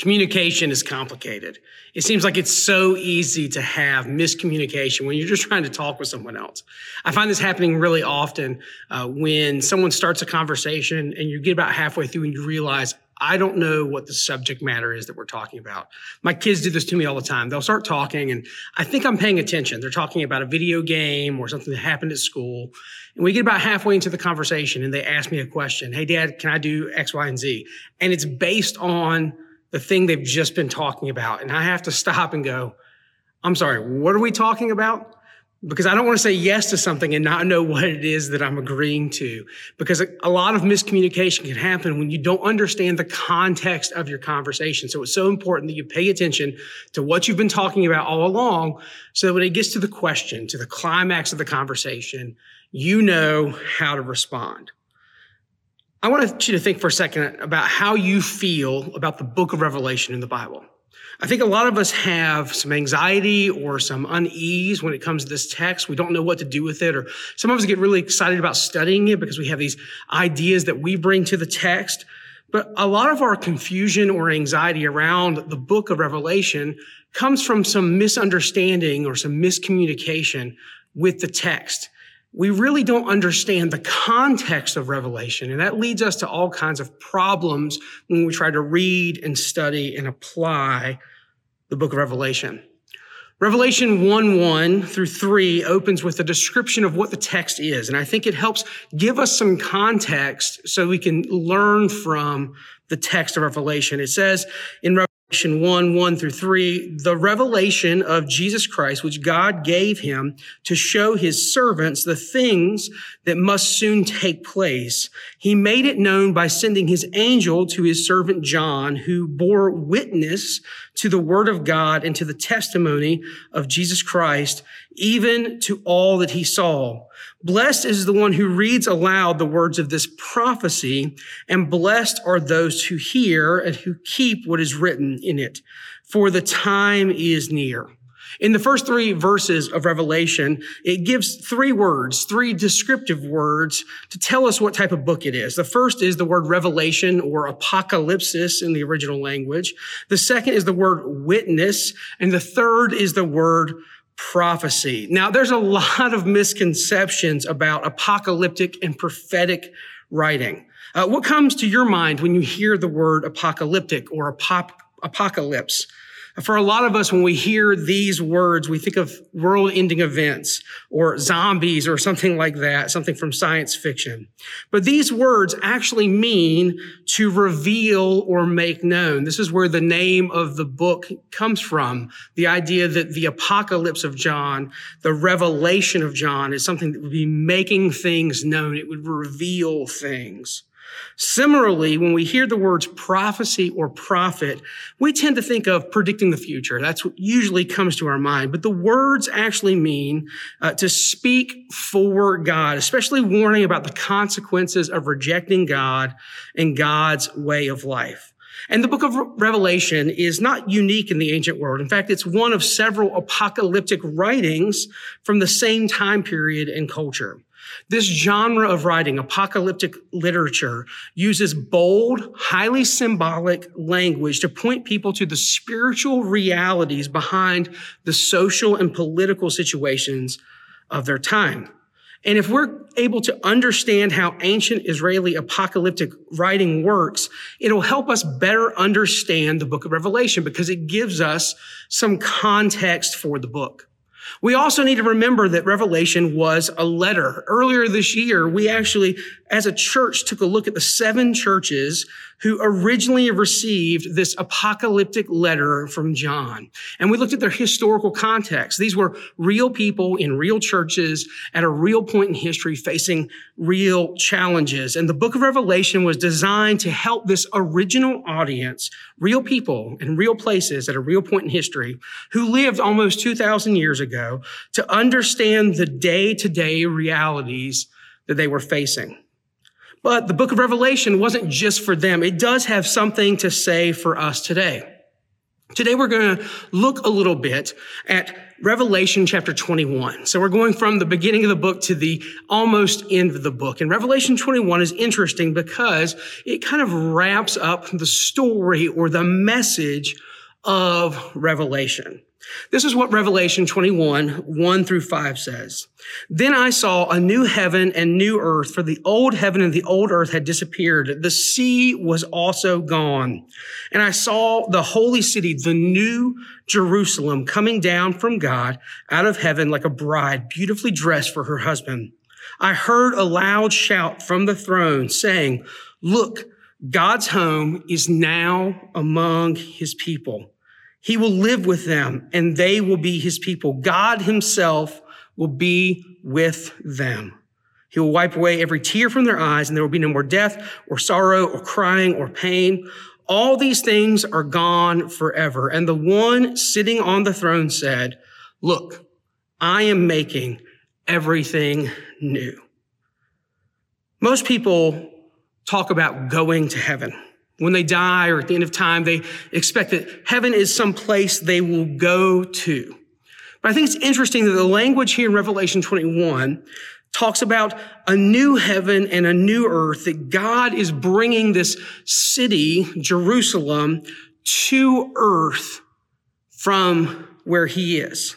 Communication is complicated. It seems like it's so easy to have miscommunication when you're just trying to talk with someone else. I find this happening really often uh, when someone starts a conversation and you get about halfway through and you realize, I don't know what the subject matter is that we're talking about. My kids do this to me all the time. They'll start talking and I think I'm paying attention. They're talking about a video game or something that happened at school. And we get about halfway into the conversation and they ask me a question. Hey, dad, can I do X, Y, and Z? And it's based on the thing they've just been talking about. And I have to stop and go, I'm sorry, what are we talking about? Because I don't want to say yes to something and not know what it is that I'm agreeing to. Because a lot of miscommunication can happen when you don't understand the context of your conversation. So it's so important that you pay attention to what you've been talking about all along. So that when it gets to the question, to the climax of the conversation, you know how to respond. I want you to think for a second about how you feel about the book of Revelation in the Bible. I think a lot of us have some anxiety or some unease when it comes to this text. We don't know what to do with it, or some of us get really excited about studying it because we have these ideas that we bring to the text. But a lot of our confusion or anxiety around the book of Revelation comes from some misunderstanding or some miscommunication with the text we really don't understand the context of Revelation. And that leads us to all kinds of problems when we try to read and study and apply the book of Revelation. Revelation 1 1 through 3 opens with a description of what the text is. And I think it helps give us some context so we can learn from the text of Revelation. It says in Revelation 1, 1 through 3, the revelation of Jesus Christ, which God gave him to show his servants the things that must soon take place. He made it known by sending his angel to his servant John, who bore witness to the word of God and to the testimony of Jesus Christ, even to all that he saw. Blessed is the one who reads aloud the words of this prophecy, and blessed are those who hear and who keep what is written in it, for the time is near. In the first three verses of Revelation, it gives three words, three descriptive words to tell us what type of book it is. The first is the word revelation or apocalypsis in the original language. The second is the word witness. And the third is the word prophecy. Now, there's a lot of misconceptions about apocalyptic and prophetic writing. Uh, what comes to your mind when you hear the word apocalyptic or apop- apocalypse? For a lot of us, when we hear these words, we think of world ending events or zombies or something like that, something from science fiction. But these words actually mean to reveal or make known. This is where the name of the book comes from. The idea that the apocalypse of John, the revelation of John is something that would be making things known. It would reveal things. Similarly, when we hear the words prophecy or prophet, we tend to think of predicting the future. That's what usually comes to our mind. But the words actually mean uh, to speak for God, especially warning about the consequences of rejecting God and God's way of life. And the book of Revelation is not unique in the ancient world. In fact, it's one of several apocalyptic writings from the same time period and culture. This genre of writing, apocalyptic literature, uses bold, highly symbolic language to point people to the spiritual realities behind the social and political situations of their time. And if we're able to understand how ancient Israeli apocalyptic writing works, it'll help us better understand the book of Revelation because it gives us some context for the book. We also need to remember that Revelation was a letter. Earlier this year, we actually, as a church, took a look at the seven churches who originally received this apocalyptic letter from John. And we looked at their historical context. These were real people in real churches at a real point in history facing real challenges. And the book of Revelation was designed to help this original audience, real people in real places at a real point in history who lived almost 2,000 years ago to understand the day to day realities that they were facing. But the book of Revelation wasn't just for them. It does have something to say for us today. Today we're going to look a little bit at Revelation chapter 21. So we're going from the beginning of the book to the almost end of the book. And Revelation 21 is interesting because it kind of wraps up the story or the message of Revelation. This is what Revelation 21, 1 through 5 says. Then I saw a new heaven and new earth, for the old heaven and the old earth had disappeared. The sea was also gone. And I saw the holy city, the new Jerusalem, coming down from God out of heaven like a bride, beautifully dressed for her husband. I heard a loud shout from the throne saying, Look, God's home is now among his people he will live with them and they will be his people. God himself will be with them. He will wipe away every tear from their eyes and there will be no more death or sorrow or crying or pain. All these things are gone forever. And the one sitting on the throne said, look, I am making everything new. Most people talk about going to heaven when they die or at the end of time, they expect that heaven is some place they will go to. But I think it's interesting that the language here in Revelation 21 talks about a new heaven and a new earth, that God is bringing this city, Jerusalem, to earth from where he is.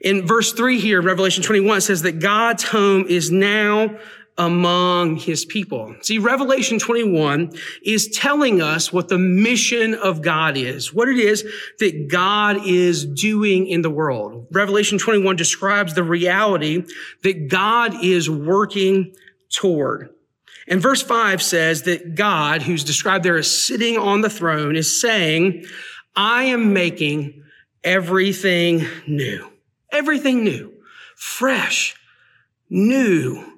In verse 3 here, Revelation 21 says that God's home is now among his people. See, Revelation 21 is telling us what the mission of God is, what it is that God is doing in the world. Revelation 21 describes the reality that God is working toward. And verse 5 says that God, who's described there as sitting on the throne, is saying, I am making everything new. Everything new, fresh, new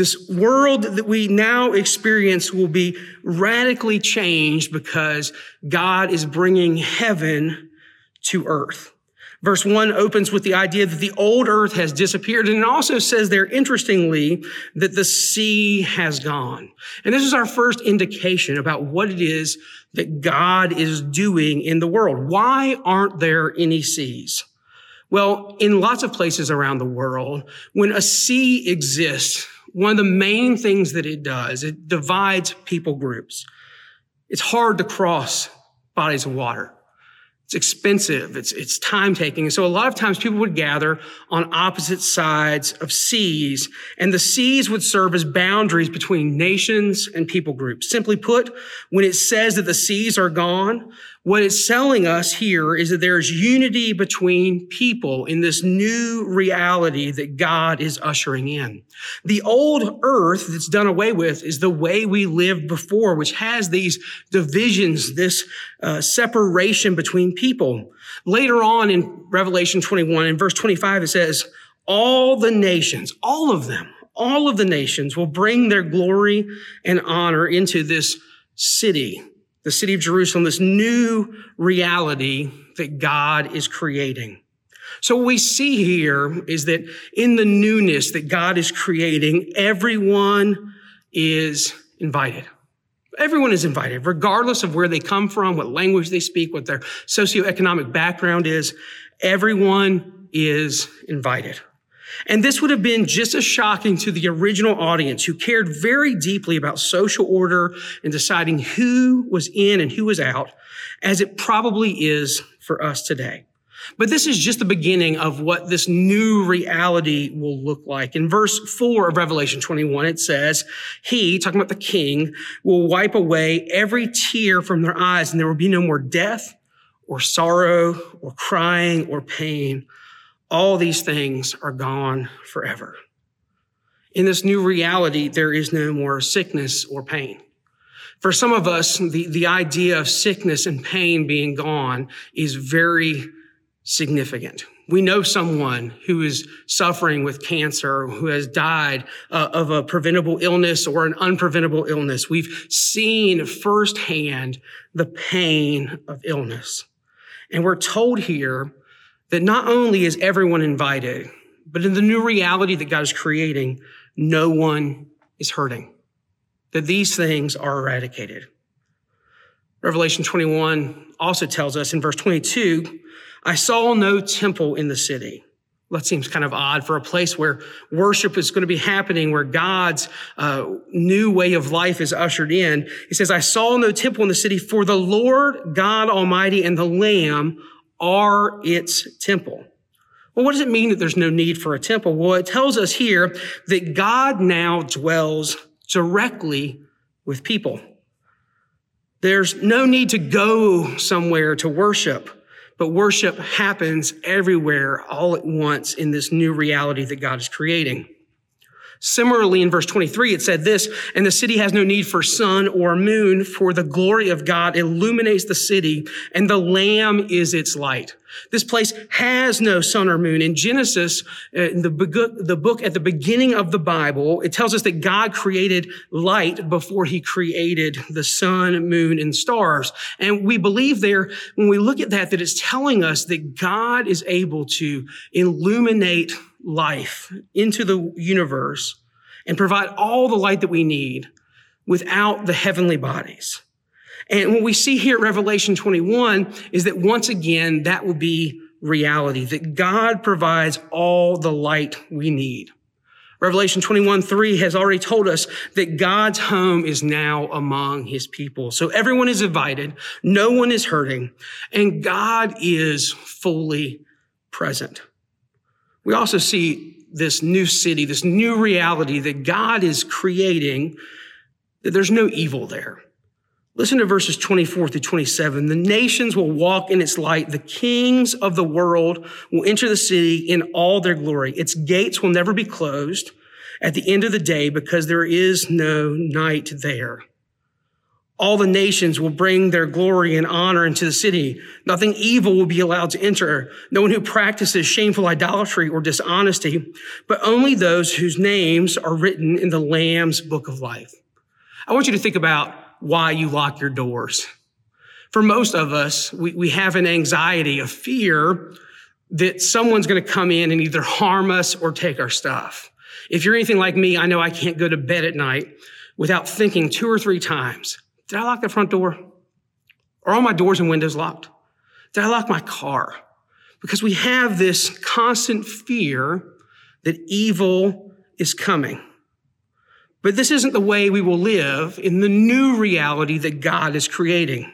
this world that we now experience will be radically changed because God is bringing heaven to earth. Verse one opens with the idea that the old earth has disappeared. And it also says there, interestingly, that the sea has gone. And this is our first indication about what it is that God is doing in the world. Why aren't there any seas? Well, in lots of places around the world, when a sea exists, one of the main things that it does, it divides people groups. It's hard to cross bodies of water. It's expensive. It's, it's time taking. And so a lot of times people would gather on opposite sides of seas and the seas would serve as boundaries between nations and people groups. Simply put, when it says that the seas are gone, what it's telling us here is that there's unity between people in this new reality that God is ushering in. The old earth that's done away with is the way we lived before, which has these divisions, this uh, separation between people. Later on in Revelation 21, in verse 25, it says, all the nations, all of them, all of the nations will bring their glory and honor into this city the city of Jerusalem, this new reality that God is creating. So what we see here is that in the newness that God is creating, everyone is invited. Everyone is invited, regardless of where they come from, what language they speak, what their socioeconomic background is. Everyone is invited. And this would have been just as shocking to the original audience who cared very deeply about social order and deciding who was in and who was out as it probably is for us today. But this is just the beginning of what this new reality will look like. In verse 4 of Revelation 21, it says, He, talking about the King, will wipe away every tear from their eyes, and there will be no more death or sorrow or crying or pain all these things are gone forever. In this new reality, there is no more sickness or pain. For some of us, the, the idea of sickness and pain being gone is very significant. We know someone who is suffering with cancer, who has died uh, of a preventable illness or an unpreventable illness. We've seen firsthand the pain of illness. And we're told here that not only is everyone invited, but in the new reality that God is creating, no one is hurting. That these things are eradicated. Revelation 21 also tells us in verse 22 I saw no temple in the city. That seems kind of odd for a place where worship is going to be happening, where God's uh, new way of life is ushered in. He says, I saw no temple in the city, for the Lord God Almighty and the Lamb are its temple. Well, what does it mean that there's no need for a temple? Well, it tells us here that God now dwells directly with people. There's no need to go somewhere to worship. But worship happens everywhere all at once in this new reality that God is creating. Similarly, in verse 23, it said this, and the city has no need for sun or moon, for the glory of God illuminates the city, and the Lamb is its light. This place has no sun or moon. In Genesis, uh, the, the book at the beginning of the Bible, it tells us that God created light before he created the sun, moon, and stars. And we believe there, when we look at that, that it's telling us that God is able to illuminate life into the universe and provide all the light that we need without the heavenly bodies. And what we see here at Revelation 21 is that once again, that will be reality, that God provides all the light we need. Revelation 21, 3 has already told us that God's home is now among his people. So everyone is invited. No one is hurting and God is fully present. We also see this new city, this new reality that God is creating, that there's no evil there. Listen to verses 24 through 27. The nations will walk in its light. The kings of the world will enter the city in all their glory. Its gates will never be closed at the end of the day because there is no night there. All the nations will bring their glory and honor into the city. Nothing evil will be allowed to enter. No one who practices shameful idolatry or dishonesty, but only those whose names are written in the Lamb's book of life. I want you to think about why you lock your doors. For most of us, we, we have an anxiety, a fear that someone's going to come in and either harm us or take our stuff. If you're anything like me, I know I can't go to bed at night without thinking two or three times, did I lock the front door? Are all my doors and windows locked? Did I lock my car? Because we have this constant fear that evil is coming. But this isn't the way we will live in the new reality that God is creating.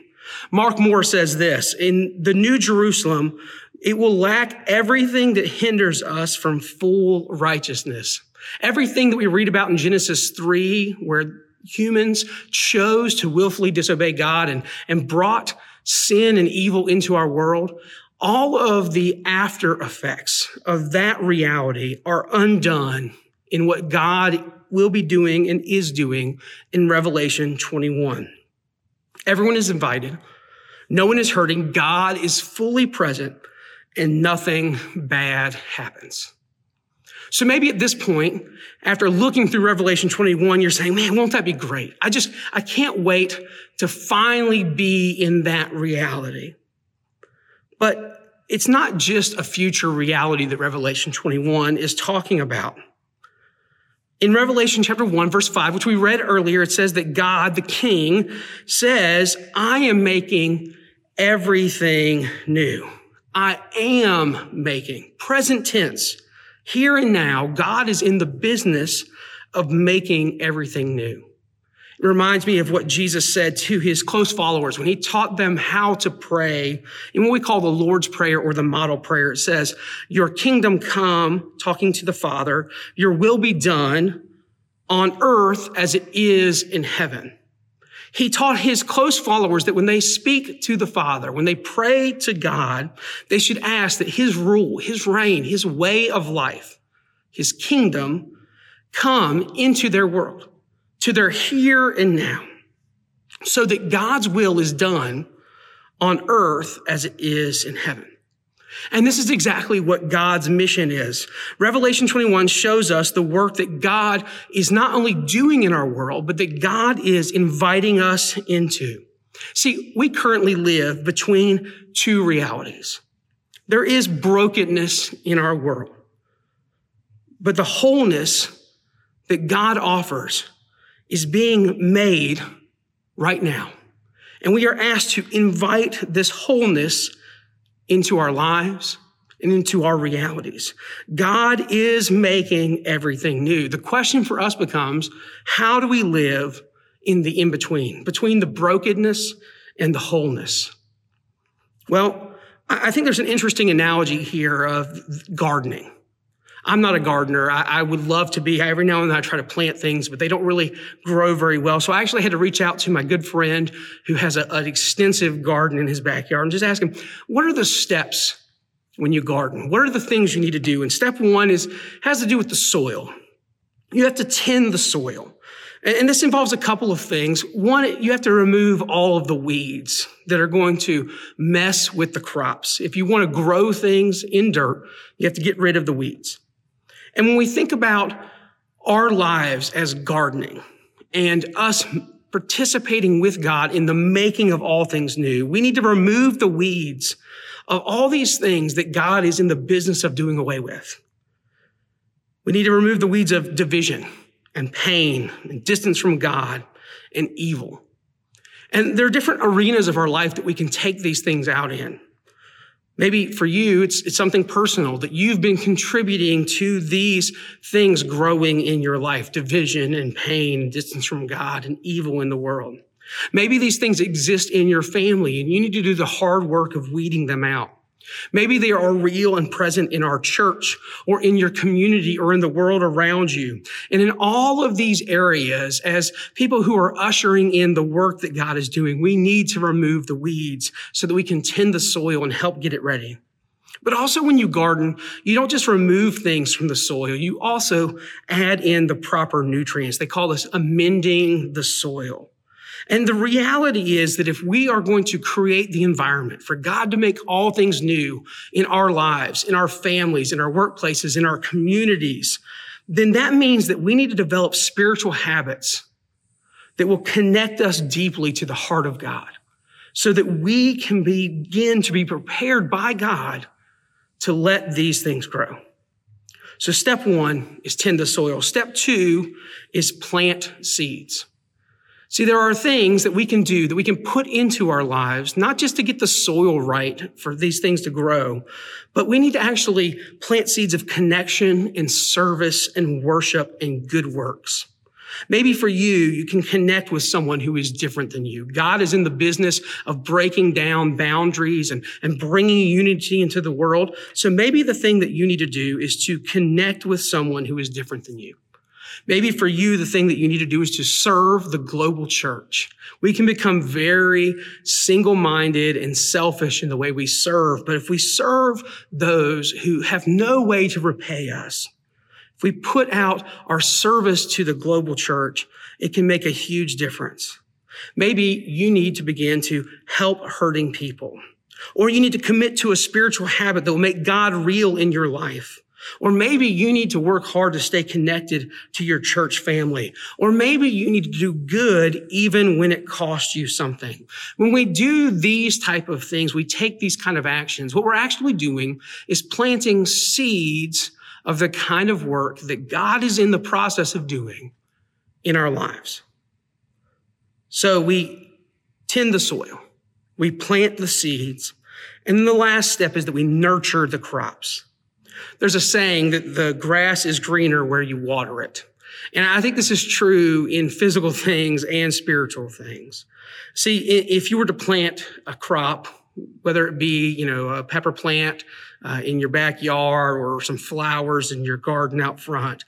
Mark Moore says this, in the New Jerusalem, it will lack everything that hinders us from full righteousness. Everything that we read about in Genesis 3, where humans chose to willfully disobey God and, and brought sin and evil into our world, all of the after effects of that reality are undone in what God will be doing and is doing in Revelation 21. Everyone is invited. No one is hurting. God is fully present and nothing bad happens. So maybe at this point, after looking through Revelation 21, you're saying, man, won't that be great? I just, I can't wait to finally be in that reality. But it's not just a future reality that Revelation 21 is talking about. In Revelation chapter 1, verse 5, which we read earlier, it says that God, the King, says, I am making everything new. I am making, present tense, here and now, God is in the business of making everything new. It reminds me of what Jesus said to his close followers when he taught them how to pray in what we call the Lord's Prayer or the model prayer. It says, Your kingdom come, talking to the Father, your will be done on earth as it is in heaven. He taught his close followers that when they speak to the Father, when they pray to God, they should ask that his rule, his reign, his way of life, his kingdom come into their world, to their here and now. so that God's will is done on earth as it is in heaven. And this is exactly what God's mission is. Revelation 21 shows us the work that God is not only doing in our world, but that God is inviting us into. See, we currently live between two realities. There is brokenness in our world, but the wholeness that God offers is being made right now. And we are asked to invite this wholeness into our lives and into our realities. God is making everything new. The question for us becomes, how do we live in the in between, between the brokenness and the wholeness? Well, I think there's an interesting analogy here of gardening. I'm not a gardener. I, I, would love to be. Every now and then I try to plant things, but they don't really grow very well. So I actually had to reach out to my good friend who has a, an extensive garden in his backyard and just ask him, what are the steps when you garden? What are the things you need to do? And step one is, has to do with the soil. You have to tend the soil. And this involves a couple of things. One, you have to remove all of the weeds that are going to mess with the crops. If you want to grow things in dirt, you have to get rid of the weeds. And when we think about our lives as gardening and us participating with God in the making of all things new, we need to remove the weeds of all these things that God is in the business of doing away with. We need to remove the weeds of division and pain and distance from God and evil. And there are different arenas of our life that we can take these things out in. Maybe for you, it's, it's something personal that you've been contributing to these things growing in your life, division and pain, distance from God and evil in the world. Maybe these things exist in your family and you need to do the hard work of weeding them out. Maybe they are real and present in our church or in your community or in the world around you. And in all of these areas, as people who are ushering in the work that God is doing, we need to remove the weeds so that we can tend the soil and help get it ready. But also when you garden, you don't just remove things from the soil, you also add in the proper nutrients. They call this amending the soil. And the reality is that if we are going to create the environment for God to make all things new in our lives, in our families, in our workplaces, in our communities, then that means that we need to develop spiritual habits that will connect us deeply to the heart of God so that we can begin to be prepared by God to let these things grow. So step one is tend the soil. Step two is plant seeds. See, there are things that we can do that we can put into our lives, not just to get the soil right for these things to grow, but we need to actually plant seeds of connection and service and worship and good works. Maybe for you, you can connect with someone who is different than you. God is in the business of breaking down boundaries and, and bringing unity into the world. So maybe the thing that you need to do is to connect with someone who is different than you. Maybe for you, the thing that you need to do is to serve the global church. We can become very single-minded and selfish in the way we serve. But if we serve those who have no way to repay us, if we put out our service to the global church, it can make a huge difference. Maybe you need to begin to help hurting people, or you need to commit to a spiritual habit that will make God real in your life. Or maybe you need to work hard to stay connected to your church family. Or maybe you need to do good even when it costs you something. When we do these type of things, we take these kind of actions, what we're actually doing is planting seeds of the kind of work that God is in the process of doing in our lives. So we tend the soil. We plant the seeds. And the last step is that we nurture the crops. There's a saying that the grass is greener where you water it. And I think this is true in physical things and spiritual things. See, if you were to plant a crop, whether it be, you know, a pepper plant uh, in your backyard or some flowers in your garden out front,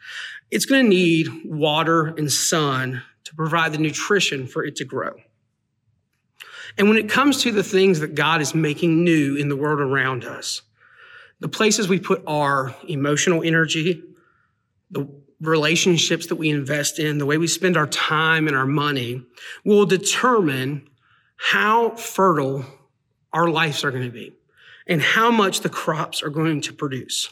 it's going to need water and sun to provide the nutrition for it to grow. And when it comes to the things that God is making new in the world around us, the places we put our emotional energy, the relationships that we invest in, the way we spend our time and our money will determine how fertile our lives are going to be and how much the crops are going to produce.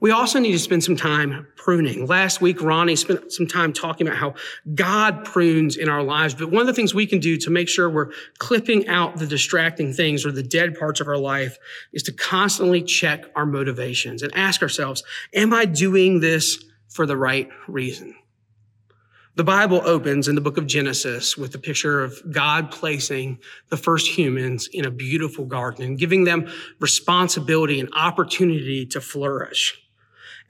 We also need to spend some time pruning. Last week, Ronnie spent some time talking about how God prunes in our lives. But one of the things we can do to make sure we're clipping out the distracting things or the dead parts of our life is to constantly check our motivations and ask ourselves, am I doing this for the right reason? The Bible opens in the book of Genesis with the picture of God placing the first humans in a beautiful garden and giving them responsibility and opportunity to flourish.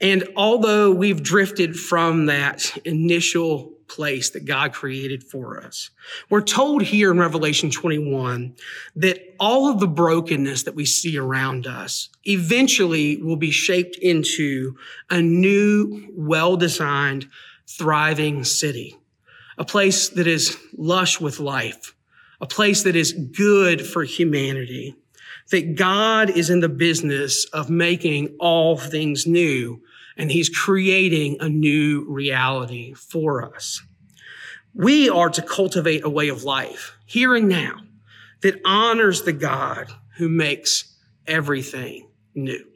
And although we've drifted from that initial place that God created for us, we're told here in Revelation 21 that all of the brokenness that we see around us eventually will be shaped into a new, well-designed, thriving city, a place that is lush with life, a place that is good for humanity, that God is in the business of making all things new and he's creating a new reality for us. We are to cultivate a way of life here and now that honors the God who makes everything new.